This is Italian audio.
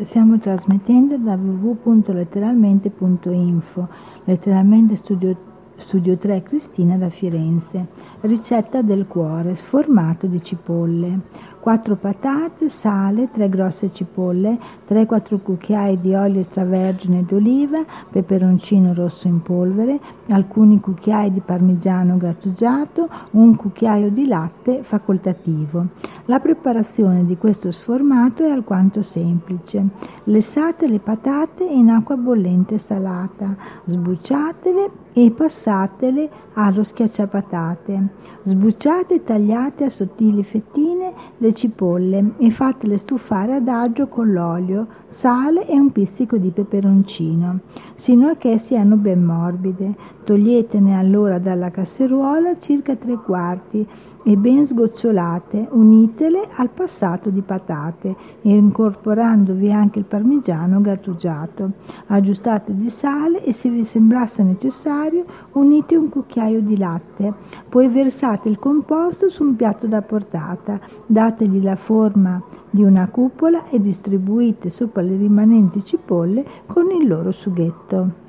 Stiamo trasmettendo da www.letteralmente.info, letteralmente studio, studio 3 Cristina da Firenze. Ricetta del cuore, sformato di cipolle. 4 patate, sale, 3 grosse cipolle, 3-4 cucchiai di olio extravergine d'oliva, peperoncino rosso in polvere, alcuni cucchiai di parmigiano grattugiato, un cucchiaio di latte facoltativo. La preparazione di questo sformato è alquanto semplice. Lessate le patate in acqua bollente salata, sbucciatele e passatele allo schiacciapatate. Sbucciate e tagliate a sottili fettine le cipolle e fatele stufare ad agio con l'olio, sale e un pizzico di peperoncino, sino a che siano ben morbide. Toglietene allora dalla casseruola circa tre quarti e ben sgocciolate, unitele al passato di patate e incorporandovi anche il parmigiano grattugiato. Aggiustate di sale e se vi sembrasse necessario unite un cucchiaio di latte. Poi versate il composto su un piatto da portata, dategli la forma di una cupola e distribuite sopra le rimanenti cipolle con il loro sughetto.